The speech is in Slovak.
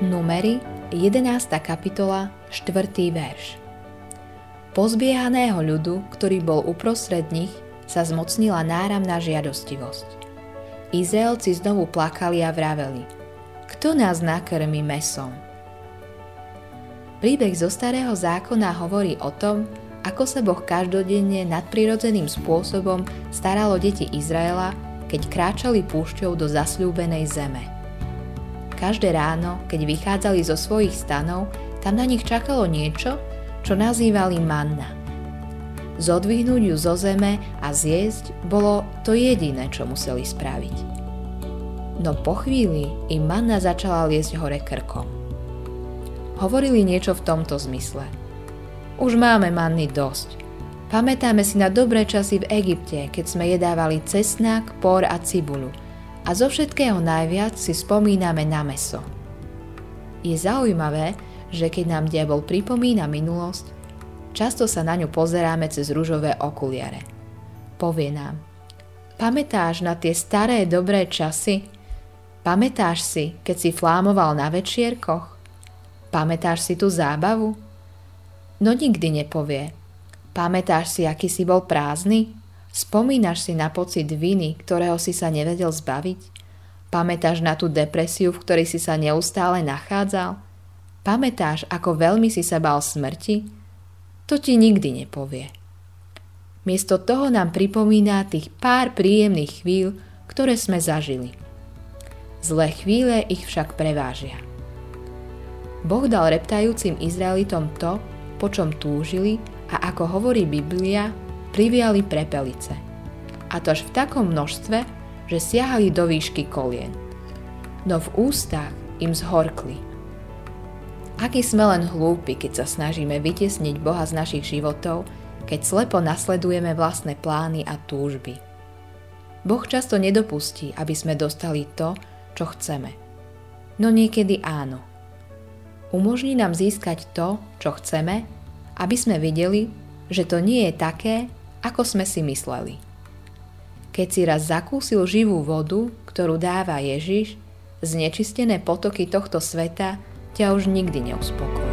Numery, 11. kapitola, 4. verš. Pozbiehaného ľudu, ktorý bol uprostred nich, sa zmocnila náramná žiadostivosť. Izraelci znovu plakali a vraveli, kto nás nakrmi mesom? Príbeh zo starého zákona hovorí o tom, ako sa Boh každodenne nadprirodzeným spôsobom staral o deti Izraela, keď kráčali púšťou do zasľúbenej zeme – Každé ráno, keď vychádzali zo svojich stanov, tam na nich čakalo niečo, čo nazývali manna. Zodvihnúť ju zo zeme a zjesť bolo to jediné, čo museli spraviť. No po chvíli im manna začala liesť hore krkom. Hovorili niečo v tomto zmysle. Už máme manny dosť. Pamätáme si na dobré časy v Egypte, keď sme jedávali cesnák, por a cibulu – a zo všetkého najviac si spomíname na meso. Je zaujímavé, že keď nám diabol pripomína minulosť, často sa na ňu pozeráme cez rúžové okuliare. Povie nám, pamätáš na tie staré dobré časy? Pamätáš si, keď si flámoval na večierkoch? Pamätáš si tú zábavu? No nikdy nepovie. Pamätáš si, aký si bol prázdny? Spomínaš si na pocit viny, ktorého si sa nevedel zbaviť? Pamätáš na tú depresiu, v ktorej si sa neustále nachádzal? Pamätáš, ako veľmi si sa bal smrti? To ti nikdy nepovie. Miesto toho nám pripomína tých pár príjemných chvíľ, ktoré sme zažili. Zlé chvíle ich však prevážia. Boh dal reptajúcim Izraelitom to, po čom túžili a ako hovorí Biblia, priviali prepelice. A to až v takom množstve, že siahali do výšky kolien. No v ústach im zhorkli. Aký sme len hlúpi, keď sa snažíme vytiesniť Boha z našich životov, keď slepo nasledujeme vlastné plány a túžby. Boh často nedopustí, aby sme dostali to, čo chceme. No niekedy áno. Umožní nám získať to, čo chceme, aby sme videli, že to nie je také, ako sme si mysleli. Keď si raz zakúsil živú vodu, ktorú dáva Ježiš, znečistené potoky tohto sveta ťa už nikdy neuspokojí.